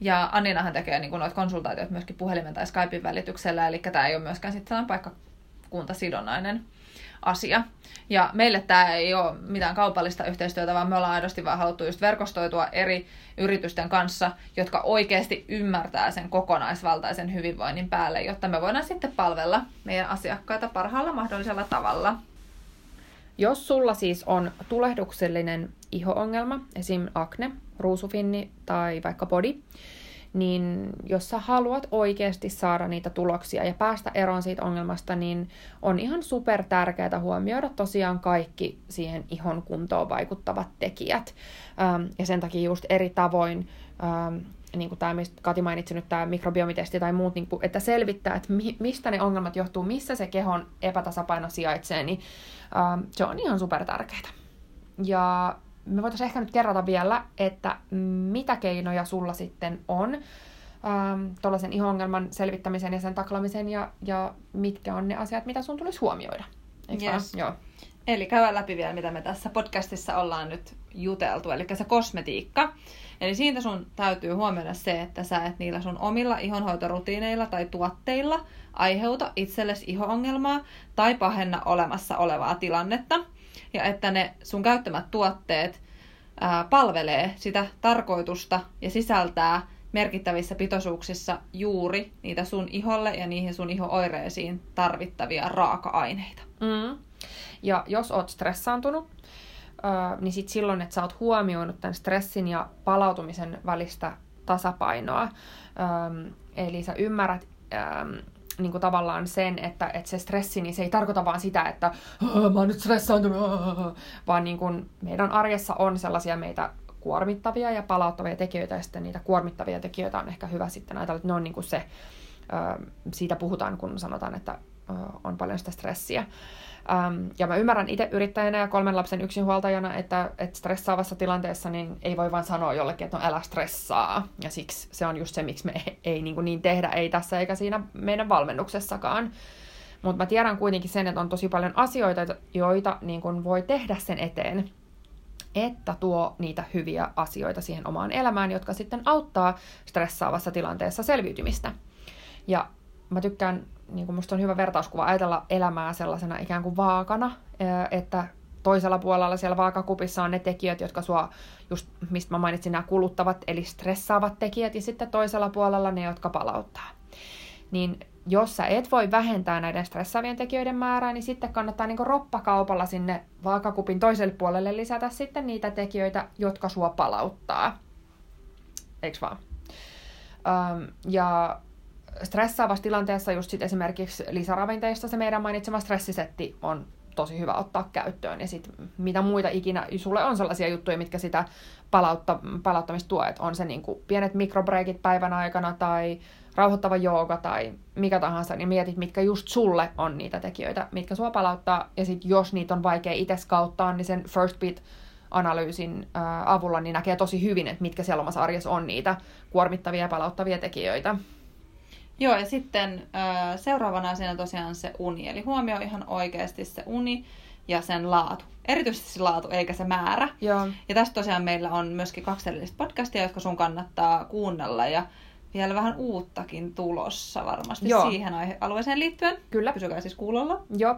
Speaker 1: Ja Anninahan tekee niin noita konsultaatioita myöskin puhelimen tai Skypein välityksellä, eli tämä ei ole myöskään sitten paikkakuntasidonnainen asia. Ja meille tämä ei ole mitään kaupallista yhteistyötä, vaan me ollaan aidosti vaan haluttu just verkostoitua eri yritysten kanssa, jotka oikeasti ymmärtää sen kokonaisvaltaisen hyvinvoinnin päälle, jotta me voidaan sitten palvella meidän asiakkaita parhaalla mahdollisella tavalla.
Speaker 2: Jos sulla siis on tulehduksellinen iho-ongelma, esim. akne, ruusufinni tai vaikka body, niin jos sä haluat oikeasti saada niitä tuloksia ja päästä eroon siitä ongelmasta, niin on ihan super tärkeää huomioida tosiaan kaikki siihen ihon kuntoon vaikuttavat tekijät. Ähm, ja sen takia just eri tavoin, ähm, niin kuin tämä, mistä Kati mainitsi nyt, tämä mikrobiomitesti tai muut, niin kuin, että selvittää, että mi- mistä ne ongelmat johtuu, missä se kehon epätasapaino sijaitsee, niin ähm, se on ihan super tärkeää. Ja me voitaisiin ehkä nyt kerrata vielä, että mitä keinoja sulla sitten on ähm, tuollaisen ihon-ongelman selvittämisen ja sen taklaamisen ja, ja mitkä on ne asiat, mitä sun tulisi huomioida. Eikö
Speaker 1: Yes.
Speaker 2: Joo.
Speaker 1: Eli käydään läpi vielä, mitä me tässä podcastissa ollaan nyt juteltu, eli se kosmetiikka. Eli siitä sun täytyy huomioida se, että sä et niillä sun omilla ihonhoitorutiineilla tai tuotteilla aiheuta itsellesi iho-ongelmaa tai pahenna olemassa olevaa tilannetta. Ja että ne sun käyttämät tuotteet ää, palvelee sitä tarkoitusta ja sisältää merkittävissä pitoisuuksissa juuri niitä sun iholle ja niihin sun iho-oireisiin tarvittavia raaka-aineita.
Speaker 2: Mm. Ja jos oot stressaantunut, niin sit silloin, että sä oot huomioinut tämän stressin ja palautumisen välistä tasapainoa. Eli sä ymmärrät niin kuin tavallaan sen, että, että se stressi, niin se ei tarkoita vaan sitä, että "Aa, mä oon nyt stressaantunut, aa", vaan niin kuin meidän arjessa on sellaisia meitä kuormittavia ja palauttavia tekijöitä, ja sitten niitä kuormittavia tekijöitä on ehkä hyvä sitten ajatella, että ne on niin kuin se, siitä puhutaan, kun sanotaan, että on paljon sitä stressiä. Ähm, ja mä ymmärrän itse yrittäjänä ja kolmen lapsen yksinhuoltajana, että, että stressaavassa tilanteessa niin ei voi vaan sanoa jollekin, että no älä stressaa. Ja siksi se on just se, miksi me ei, ei niin, kuin niin tehdä, ei tässä eikä siinä meidän valmennuksessakaan. Mutta mä tiedän kuitenkin sen, että on tosi paljon asioita, joita niin kuin voi tehdä sen eteen, että tuo niitä hyviä asioita siihen omaan elämään, jotka sitten auttaa stressaavassa tilanteessa selviytymistä. Ja mä tykkään, niin kuin musta on hyvä vertauskuva, ajatella elämää sellaisena ikään kuin vaakana, että toisella puolella siellä vaakakupissa on ne tekijät, jotka sua, just mistä mä mainitsin, nämä kuluttavat, eli stressaavat tekijät, ja sitten toisella puolella ne, jotka palauttaa. Niin jos sä et voi vähentää näiden stressaavien tekijöiden määrää, niin sitten kannattaa niin roppakaupalla sinne vaakakupin toiselle puolelle lisätä sitten niitä tekijöitä, jotka sua palauttaa. Eiks vaan? Ja stressaavassa tilanteessa just sit esimerkiksi lisäravinteista se meidän mainitsema stressisetti on tosi hyvä ottaa käyttöön. Ja sitten mitä muita ikinä, sulle on sellaisia juttuja, mitkä sitä palautta, palauttamista tuo, että on se niin kuin pienet mikrobreikit päivän aikana tai rauhoittava jooga tai mikä tahansa, niin mietit, mitkä just sulle on niitä tekijöitä, mitkä sua palauttaa. Ja sitten jos niitä on vaikea itse skauttaa, niin sen First Beat analyysin ää, avulla niin näkee tosi hyvin, että mitkä siellä omassa arjessa on niitä kuormittavia ja palauttavia tekijöitä.
Speaker 1: Joo, ja sitten seuraavana asiana tosiaan se uni. Eli huomioi ihan oikeasti se uni ja sen laatu. Erityisesti se laatu, eikä se määrä.
Speaker 2: Joo.
Speaker 1: Ja tästä tosiaan meillä on myöskin kaksi erillistä podcastia, jotka sun kannattaa kuunnella. Ja vielä vähän uuttakin tulossa varmasti Joo. siihen aihealueeseen liittyen.
Speaker 2: Kyllä.
Speaker 1: Pysykää siis kuulolla.
Speaker 2: Joo.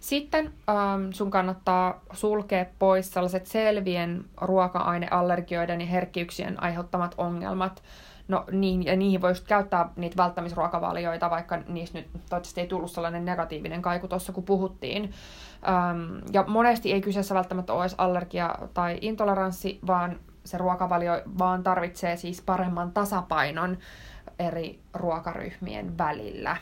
Speaker 2: Sitten ähm, sun kannattaa sulkea pois sellaiset selvien ruoka-aineallergioiden ja herkkyyksien aiheuttamat ongelmat. No niin, ja niihin voisi käyttää niitä välttämisruokavalioita, vaikka niistä nyt toivottavasti ei tullut sellainen negatiivinen kaiku tuossa, kun puhuttiin. Ähm, ja monesti ei kyseessä välttämättä ole edes allergia tai intoleranssi, vaan se ruokavalio vaan tarvitsee siis paremman tasapainon eri ruokaryhmien välillä.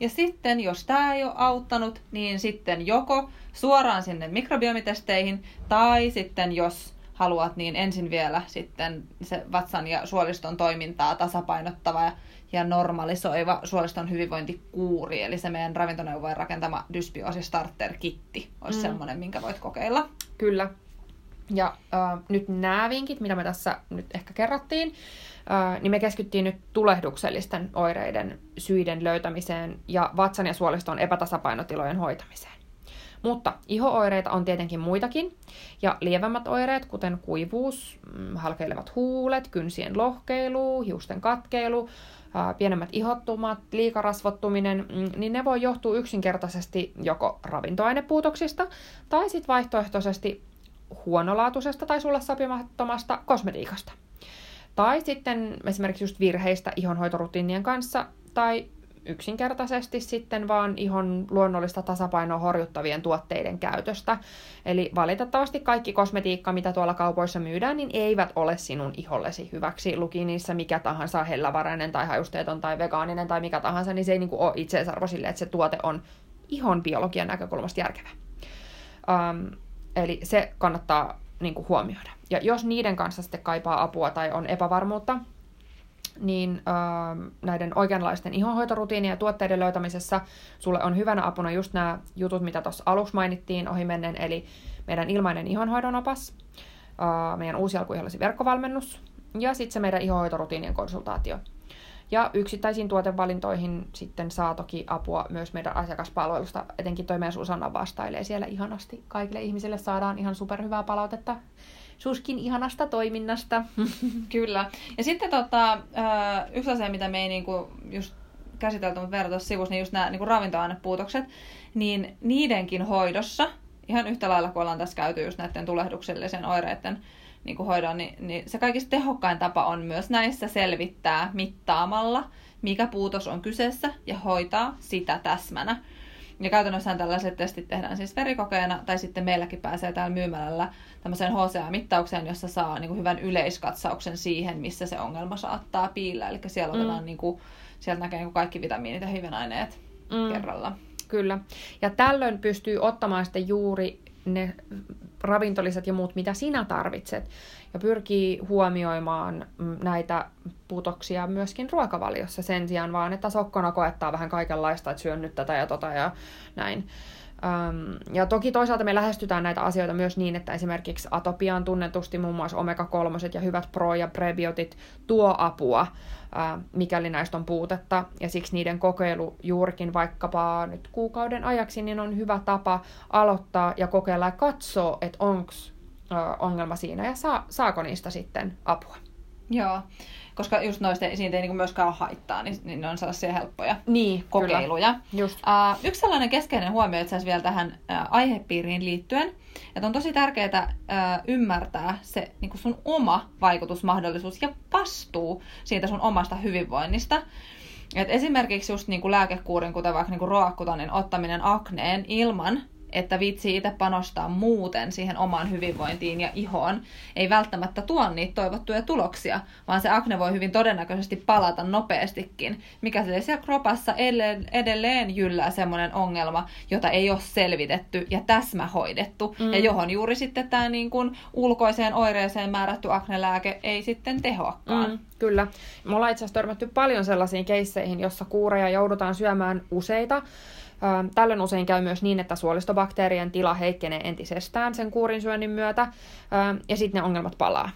Speaker 1: Ja sitten, jos tämä ei ole auttanut, niin sitten joko suoraan sinne mikrobiomitesteihin, tai sitten jos haluat, niin ensin vielä sitten se vatsan ja suoliston toimintaa tasapainottava ja, ja normalisoiva suoliston hyvinvointikuuri, eli se meidän ravintoneuvojen rakentama dysbiosi starter kitti olisi mm. semmoinen, minkä voit kokeilla.
Speaker 2: Kyllä. Ja äh, nyt nämä vinkit, mitä me tässä nyt ehkä kerrattiin, niin me keskityttiin nyt tulehduksellisten oireiden syiden löytämiseen ja vatsan ja suoliston epätasapainotilojen hoitamiseen. Mutta ihooireita on tietenkin muitakin, ja lievemmät oireet, kuten kuivuus, mm, halkeilevat huulet, kynsien lohkeilu, hiusten katkeilu, pienemmät ihottumat, liikarasvottuminen, mm, niin ne voi johtua yksinkertaisesti joko ravintoainepuutoksista tai sitten vaihtoehtoisesti huonolaatuisesta tai sulle sopimattomasta kosmetiikasta. Tai sitten esimerkiksi just virheistä ihonhoitorutiinien kanssa, tai yksinkertaisesti sitten vaan ihon luonnollista tasapainoa horjuttavien tuotteiden käytöstä. Eli valitettavasti kaikki kosmetiikka, mitä tuolla kaupoissa myydään, niin eivät ole sinun ihollesi hyväksi. Luki niissä mikä tahansa hellävarainen tai hajusteeton tai vegaaninen tai mikä tahansa, niin se ei niin ole itseisarvo sille, että se tuote on ihon biologian näkökulmasta järkevä. Um, eli se kannattaa niin kuin huomioida. Ja jos niiden kanssa sitten kaipaa apua tai on epävarmuutta, niin äh, näiden oikeanlaisten ihonhoitorutiinien ja tuotteiden löytämisessä sulle on hyvänä apuna just nämä jutut, mitä tuossa aluksi mainittiin ohimennen, eli meidän ilmainen ihonhoidon opas, äh, meidän uusi alkuihollesi verkkovalmennus ja sitten se meidän ihonhoitorutiinien konsultaatio. Ja yksittäisiin tuotevalintoihin sitten saa toki apua myös meidän asiakaspalvelusta. Etenkin toi meidän Susanna vastailee siellä ihanasti. Kaikille ihmisille saadaan ihan superhyvää palautetta suskin ihanasta toiminnasta.
Speaker 1: Kyllä. Ja sitten tota, yksi asia, mitä me ei niinku just käsitelty, mutta verrata sivussa, niin just nämä niinku ravintoainepuutokset, niin niidenkin hoidossa, ihan yhtä lailla kuin ollaan tässä käyty just näiden tulehduksellisen oireiden niin kuin hoidon, niin, niin se kaikista tehokkain tapa on myös näissä selvittää mittaamalla, mikä puutos on kyseessä ja hoitaa sitä täsmänä. Ja käytännössä tällaiset testit tehdään siis verikokeena, tai sitten meilläkin pääsee täällä myymälällä tämmöiseen HCA-mittaukseen, jossa saa niin kuin hyvän yleiskatsauksen siihen, missä se ongelma saattaa piillä. Eli siellä mm. otetaan, niin kuin, sieltä näkee niin kuin kaikki vitamiinit ja hivenaineet mm. kerralla.
Speaker 2: Kyllä. Ja tällöin pystyy ottamaan sitten juuri ne ravintoliset ja muut, mitä sinä tarvitset. Ja pyrkii huomioimaan mm, näitä puutoksia myöskin ruokavaliossa sen sijaan vaan, että sokkona koettaa vähän kaikenlaista, että syön nyt tätä ja tota ja näin. Ja toki toisaalta me lähestytään näitä asioita myös niin, että esimerkiksi atopiaan tunnetusti muun muassa omega-3 ja hyvät pro- ja prebiotit tuo apua, mikäli näistä on puutetta. Ja siksi niiden kokeilu juurikin vaikkapa nyt kuukauden ajaksi, niin on hyvä tapa aloittaa ja kokeilla ja katsoa, että onko ongelma siinä ja saa, saako niistä sitten apua.
Speaker 1: Joo koska just noista siitä ei niin myöskään ole haittaa, niin, niin ne on sellaisia helppoja
Speaker 2: niin,
Speaker 1: kokeiluja.
Speaker 2: Just.
Speaker 1: Uh, yksi sellainen keskeinen huomio itse asiassa vielä tähän uh, aihepiiriin liittyen, että on tosi tärkeää uh, ymmärtää se niin sun oma vaikutusmahdollisuus ja vastuu siitä sun omasta hyvinvoinnista. Et esimerkiksi just niin lääkekuurin, kuten vaikka niin roakkutanin ottaminen akneen ilman, että vitsi itse panostaa muuten siihen omaan hyvinvointiin ja ihoon, ei välttämättä tuo niitä toivottuja tuloksia, vaan se akne voi hyvin todennäköisesti palata nopeastikin, mikä siellä kropassa edelleen jyllää semmoinen ongelma, jota ei ole selvitetty ja täsmähoidettu, mm. ja johon juuri sitten tämä niin kuin ulkoiseen oireeseen määrätty aknelääke ei sitten tehoakaan. Mm,
Speaker 2: kyllä. Me ollaan itse asiassa törmätty paljon sellaisiin keisseihin, jossa kuureja joudutaan syömään useita Tällöin usein käy myös niin, että suolistobakteerien tila heikkenee entisestään sen kuurin syönnin myötä, ja sitten ne ongelmat palaa.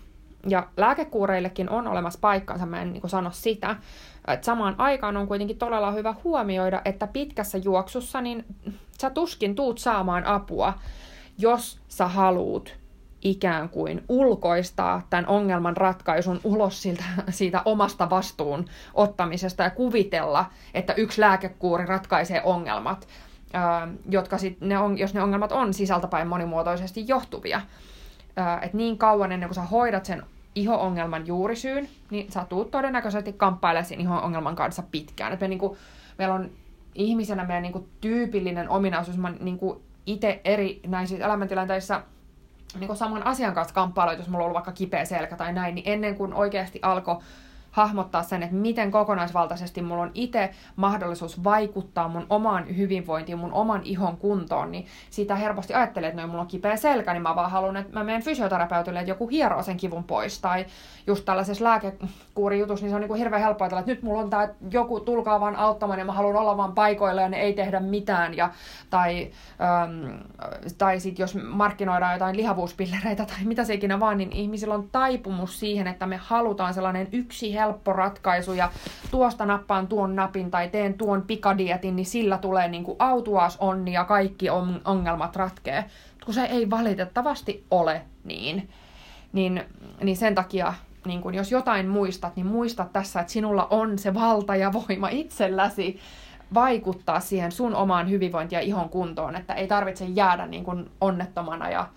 Speaker 2: Ja lääkekuureillekin on olemassa paikkansa, mä en niin sano sitä. Että samaan aikaan on kuitenkin todella hyvä huomioida, että pitkässä juoksussa niin sä tuskin tuut saamaan apua, jos sä haluut ikään kuin ulkoistaa tämän ongelman ratkaisun ulos siltä, siitä omasta vastuun ottamisesta ja kuvitella, että yksi lääkekuuri ratkaisee ongelmat, jotka sit ne on, jos ne ongelmat on sisältäpäin monimuotoisesti johtuvia. Et niin kauan ennen kuin sä hoidat sen iho-ongelman juurisyyn, niin sä tuut todennäköisesti kamppailemaan sen iho-ongelman kanssa pitkään. Et me niinku, meillä on ihmisenä meidän niinku tyypillinen ominaisuus, mä niinku itse eri näissä elämäntilanteissa – niin saman asian kanssa kamppailu, jos mulla on ollut vaikka kipeä selkä tai näin, niin ennen kuin oikeasti alkoi hahmottaa sen, että miten kokonaisvaltaisesti mulla on itse mahdollisuus vaikuttaa mun omaan hyvinvointiin, mun oman ihon kuntoon, niin siitä helposti ajattelee, että no, mulla on kipeä selkä, niin mä vaan haluan, että mä menen fysioterapeutille, että joku hieroo sen kivun pois. Tai just tällaisessa lääkekuurijutussa, niin se on niin kuin hirveän helppo ajatella, että nyt mulla on tää joku, tulkaa vaan auttamaan ja mä haluan olla vaan paikoilla ja ne ei tehdä mitään. Ja, tai äm, tai sitten jos markkinoidaan jotain lihavuuspillereitä tai mitä se ikinä vaan, niin ihmisillä on taipumus siihen, että me halutaan sellainen yksi helppo helppo ratkaisu ja tuosta nappaan tuon napin tai teen tuon pikadietin, niin sillä tulee niin kuin autuas onni ja kaikki on, ongelmat ratkee. Kun se ei valitettavasti ole niin. Niin, niin sen takia niin kun jos jotain muistat, niin muista tässä, että sinulla on se valta ja voima itselläsi vaikuttaa siihen sun omaan hyvinvointiin ja ihon kuntoon, että ei tarvitse jäädä niin kuin onnettomana ja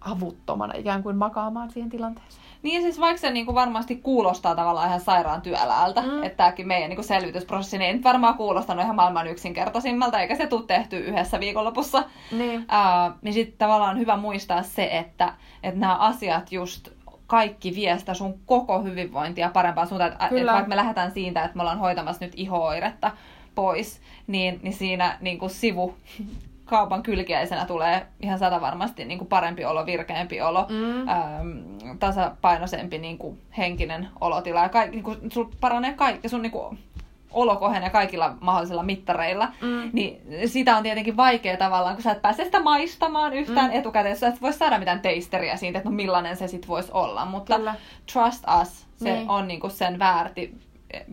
Speaker 2: avuttomana ikään kuin makaamaan siihen tilanteeseen.
Speaker 1: Niin siis vaikka se niin kuin varmasti kuulostaa tavallaan ihan sairaan työläältä, mm. että tämäkin meidän niin kuin selvitysprosessi niin ei nyt varmaan kuulostanut ihan maailman yksinkertaisimmalta, eikä se tule tehty yhdessä viikonlopussa.
Speaker 2: Niin,
Speaker 1: uh, niin sitten tavallaan on hyvä muistaa se, että, että nämä asiat just kaikki viestä sun koko hyvinvointia parempaan suuntaan. Että, että vaikka me lähdetään siitä, että me ollaan hoitamassa nyt ihoiretta pois, niin, niin siinä niin kuin sivu kaupan kylkiäisenä tulee ihan sata varmasti niin kuin parempi olo, virkeämpi olo, mm. äm, tasapainoisempi niin kuin henkinen olotila. Ja kaikki, niin kuin, sul paranee kaikki, sun niin kuin, olo kohenee kaikilla mahdollisilla mittareilla, mm. niin sitä on tietenkin vaikea tavallaan, kun sä et pääse sitä maistamaan yhtään mm. etukäteen, sä et voi saada mitään teisteriä siitä, että no millainen se sitten voisi olla, mutta Kyllä. trust us, se niin. on niinku sen väärti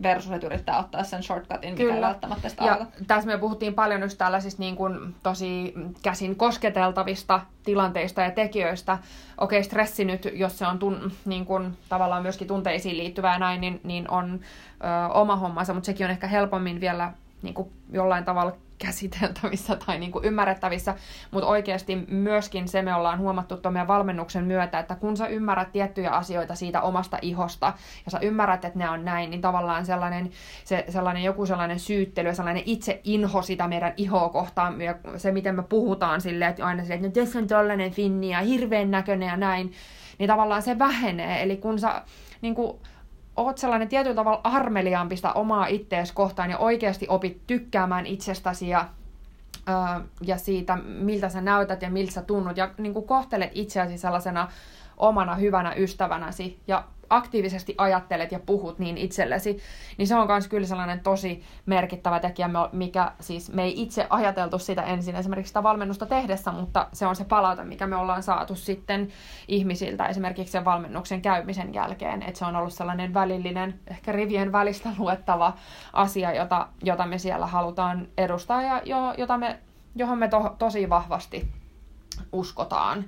Speaker 1: versus, että yrittää ottaa sen shortcutin, mikä Kyllä. ei välttämättä sitä
Speaker 2: ja tässä me puhuttiin paljon just tällaisista niin kuin, tosi käsin kosketeltavista tilanteista ja tekijöistä. Okei, stressi nyt, jos se on tun, niin kuin, tavallaan myöskin tunteisiin liittyvää näin, niin, niin on ö, oma hommansa, mutta sekin on ehkä helpommin vielä niin kuin, jollain tavalla käsiteltävissä tai niin kuin ymmärrettävissä, mutta oikeasti myöskin se me ollaan huomattu tuon meidän valmennuksen myötä, että kun sä ymmärrät tiettyjä asioita siitä omasta ihosta ja sä ymmärrät, että ne on näin, niin tavallaan sellainen, se, sellainen joku sellainen syyttely ja sellainen itse inho sitä meidän ihoa kohtaan ja se, miten me puhutaan silleen, että aina silleen, että no tässä on tollainen finni ja hirveän näköinen ja näin, niin tavallaan se vähenee. Eli kun sä niin kuin, oot sellainen tietyllä tavalla armeliaampi sitä omaa ittees kohtaan ja oikeasti opit tykkäämään itsestäsi ja, ja siitä, miltä sä näytät ja miltä sä tunnut. Ja niin kuin kohtelet itseäsi sellaisena omana hyvänä ystävänäsi ja aktiivisesti ajattelet ja puhut niin itsellesi, niin se on myös kyllä sellainen tosi merkittävä tekijä, mikä siis me ei itse ajateltu sitä ensin esimerkiksi sitä valmennusta tehdessä, mutta se on se palaute, mikä me ollaan saatu sitten ihmisiltä esimerkiksi sen valmennuksen käymisen jälkeen, että se on ollut sellainen välillinen, ehkä rivien välistä luettava asia, jota, jota me siellä halutaan edustaa ja jo, jota me, johon me to, tosi vahvasti uskotaan.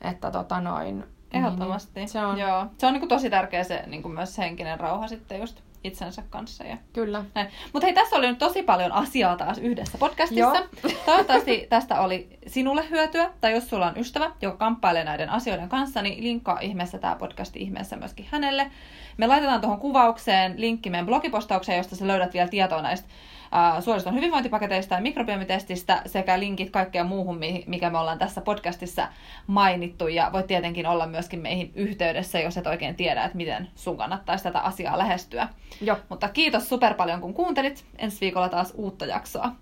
Speaker 2: Että tota noin,
Speaker 1: Ehdottomasti. Niin, se on, Joo. Se on niin kuin tosi tärkeä se niin kuin myös henkinen rauha sitten just itsensä kanssa. Ja
Speaker 2: Kyllä.
Speaker 1: Mutta hei, tässä oli nyt tosi paljon asiaa taas yhdessä podcastissa. Joo. Toivottavasti tästä oli sinulle hyötyä, tai jos sulla on ystävä, joka kamppailee näiden asioiden kanssa, niin linkkaa ihmeessä tämä podcasti ihmeessä myöskin hänelle. Me laitetaan tuohon kuvaukseen linkki meidän blogipostaukseen, josta sä löydät vielä tietoa näistä äh, suoriston hyvinvointipaketeista ja mikrobiomitestistä sekä linkit kaikkea muuhun, mikä me ollaan tässä podcastissa mainittu. Ja voit tietenkin olla myöskin meihin yhteydessä, jos et oikein tiedä, että miten sun kannattaisi tätä asiaa lähestyä.
Speaker 2: Joo.
Speaker 1: Mutta kiitos super paljon, kun kuuntelit. Ensi viikolla taas uutta jaksoa.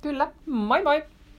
Speaker 2: Kyllä. Moi moi!